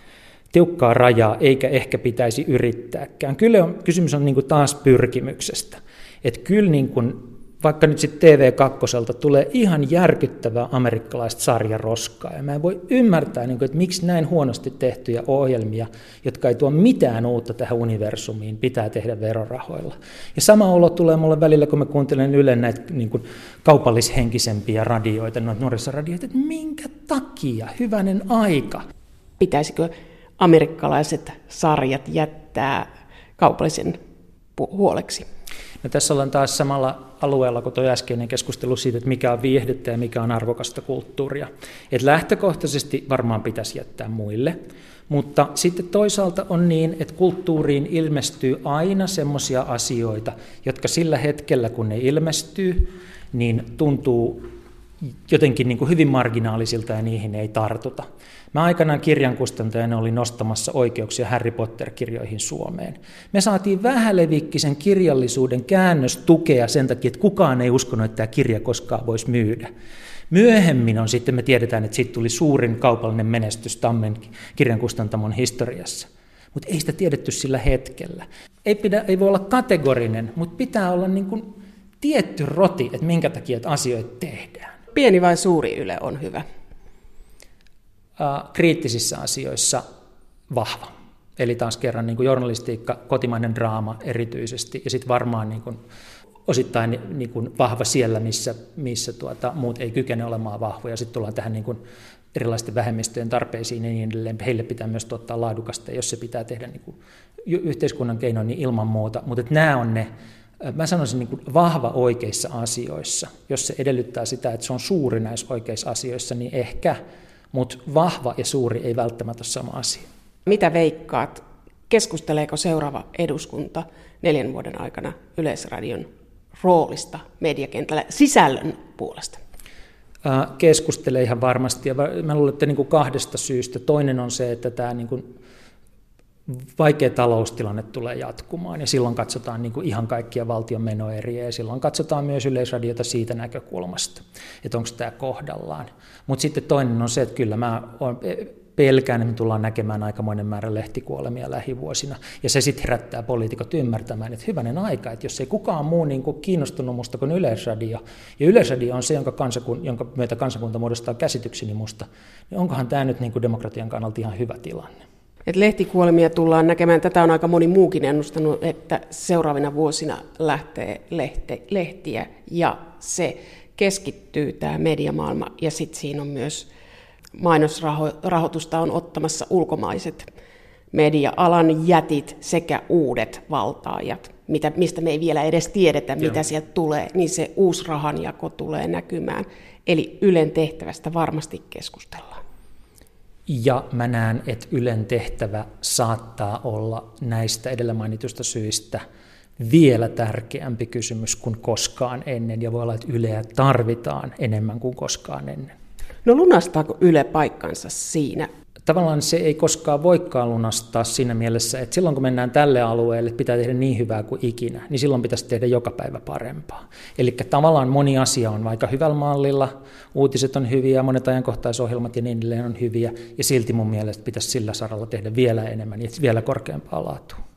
tiukkaa rajaa, eikä ehkä pitäisi yrittääkään. Kyllä on, kysymys on niin kuin taas pyrkimyksestä. Että kyllä niin kuin vaikka nyt sitten TV2 tulee ihan järkyttävää amerikkalaista sarjaroskaa. Ja mä en voi ymmärtää, niin kuin, että miksi näin huonosti tehtyjä ohjelmia, jotka ei tuo mitään uutta tähän universumiin, pitää tehdä verorahoilla. Ja sama olo tulee mulle välillä, kun mä kuuntelen Yle näitä niin kuin kaupallishenkisempiä radioita, noita nuorisoradioita, että minkä takia, hyvänen aika.
Pitäisikö amerikkalaiset sarjat jättää kaupallisen huoleksi?
No tässä ollaan taas samalla alueella kuin tuo äskeinen keskustelu siitä, että mikä on viihdettä ja mikä on arvokasta kulttuuria. Et lähtökohtaisesti varmaan pitäisi jättää muille, mutta sitten toisaalta on niin, että kulttuuriin ilmestyy aina semmoisia asioita, jotka sillä hetkellä, kun ne ilmestyy, niin tuntuu jotenkin niin kuin hyvin marginaalisilta ja niihin ei tartuta. Mä aikanaan kirjankustantajana olin nostamassa oikeuksia Harry Potter-kirjoihin Suomeen. Me saatiin vähälevikkisen kirjallisuuden käännöstukea sen takia, että kukaan ei uskonut, että tämä kirja koskaan voisi myydä. Myöhemmin on sitten, me tiedetään, että siitä tuli suurin kaupallinen menestys Tammen kirjankustantamon historiassa. Mutta ei sitä tiedetty sillä hetkellä. Ei, pidä, ei voi olla kategorinen, mutta pitää olla niin kuin tietty roti, että minkä takia että asioita tehdään.
Pieni vai suuri yle on hyvä?
Kriittisissä asioissa vahva. Eli taas kerran niin kuin journalistiikka, kotimainen draama erityisesti, ja sitten varmaan niin kuin, osittain niin kuin vahva siellä, missä, missä tuota, muut ei kykene olemaan vahvoja. Sitten tullaan tähän niin kuin erilaisten vähemmistöjen tarpeisiin ja niin edelleen. Heille pitää myös tuottaa laadukasta, jos se pitää tehdä niin kuin yhteiskunnan keinoin, niin ilman muuta. Mutta nämä on ne, mä sanoisin niin kuin vahva oikeissa asioissa. Jos se edellyttää sitä, että se on suuri näissä oikeissa asioissa, niin ehkä – mutta vahva ja suuri ei välttämättä ole sama asia.
Mitä veikkaat? Keskusteleeko seuraava eduskunta neljän vuoden aikana Yleisradion roolista mediakentällä sisällön puolesta?
Keskustelee ihan varmasti ja mä luulen, että niin kuin kahdesta syystä. Toinen on se, että tämä niin kuin vaikea taloustilanne tulee jatkumaan ja silloin katsotaan niin kuin ihan kaikkia valtion menoeriä ja silloin katsotaan myös yleisradiota siitä näkökulmasta, että onko tämä kohdallaan. Mutta sitten toinen on se, että kyllä mä pelkään, että me tullaan näkemään aikamoinen määrä lehtikuolemia lähivuosina. Ja se sitten herättää poliitikot ymmärtämään, että hyvänen aika, että jos ei kukaan muu niin kuin kiinnostunut musta kuin Yleisradio, ja Yleisradio on se, jonka, kansakun, jonka myötä kansakunta muodostaa käsitykseni musta, niin onkohan tämä nyt niin kuin demokratian kannalta ihan hyvä tilanne?
Et lehtikuolemia tullaan näkemään, tätä on aika moni muukin ennustanut, että seuraavina vuosina lähtee lehte, lehtiä ja se keskittyy tämä mediamaailma ja sitten siinä on myös mainosrahoitusta on ottamassa ulkomaiset media-alan jätit sekä uudet valtaajat, mitä, mistä me ei vielä edes tiedetä, Joo. mitä sieltä tulee, niin se uusi rahanjako tulee näkymään. Eli Ylen tehtävästä varmasti keskustellaan.
Ja mä näen, että Ylen tehtävä saattaa olla näistä edellä mainitusta syistä vielä tärkeämpi kysymys kuin koskaan ennen, ja voi olla, että Yleä tarvitaan enemmän kuin koskaan ennen.
No lunastaako Yle paikkansa siinä?
Tavallaan se ei koskaan voikaan lunastaa siinä mielessä, että silloin kun mennään tälle alueelle, pitää tehdä niin hyvää kuin ikinä, niin silloin pitäisi tehdä joka päivä parempaa. Eli tavallaan moni asia on aika hyvällä mallilla, uutiset on hyviä, monet ajankohtaisohjelmat ja niin edelleen on hyviä, ja silti mun mielestä pitäisi sillä saralla tehdä vielä enemmän ja vielä korkeampaa laatua.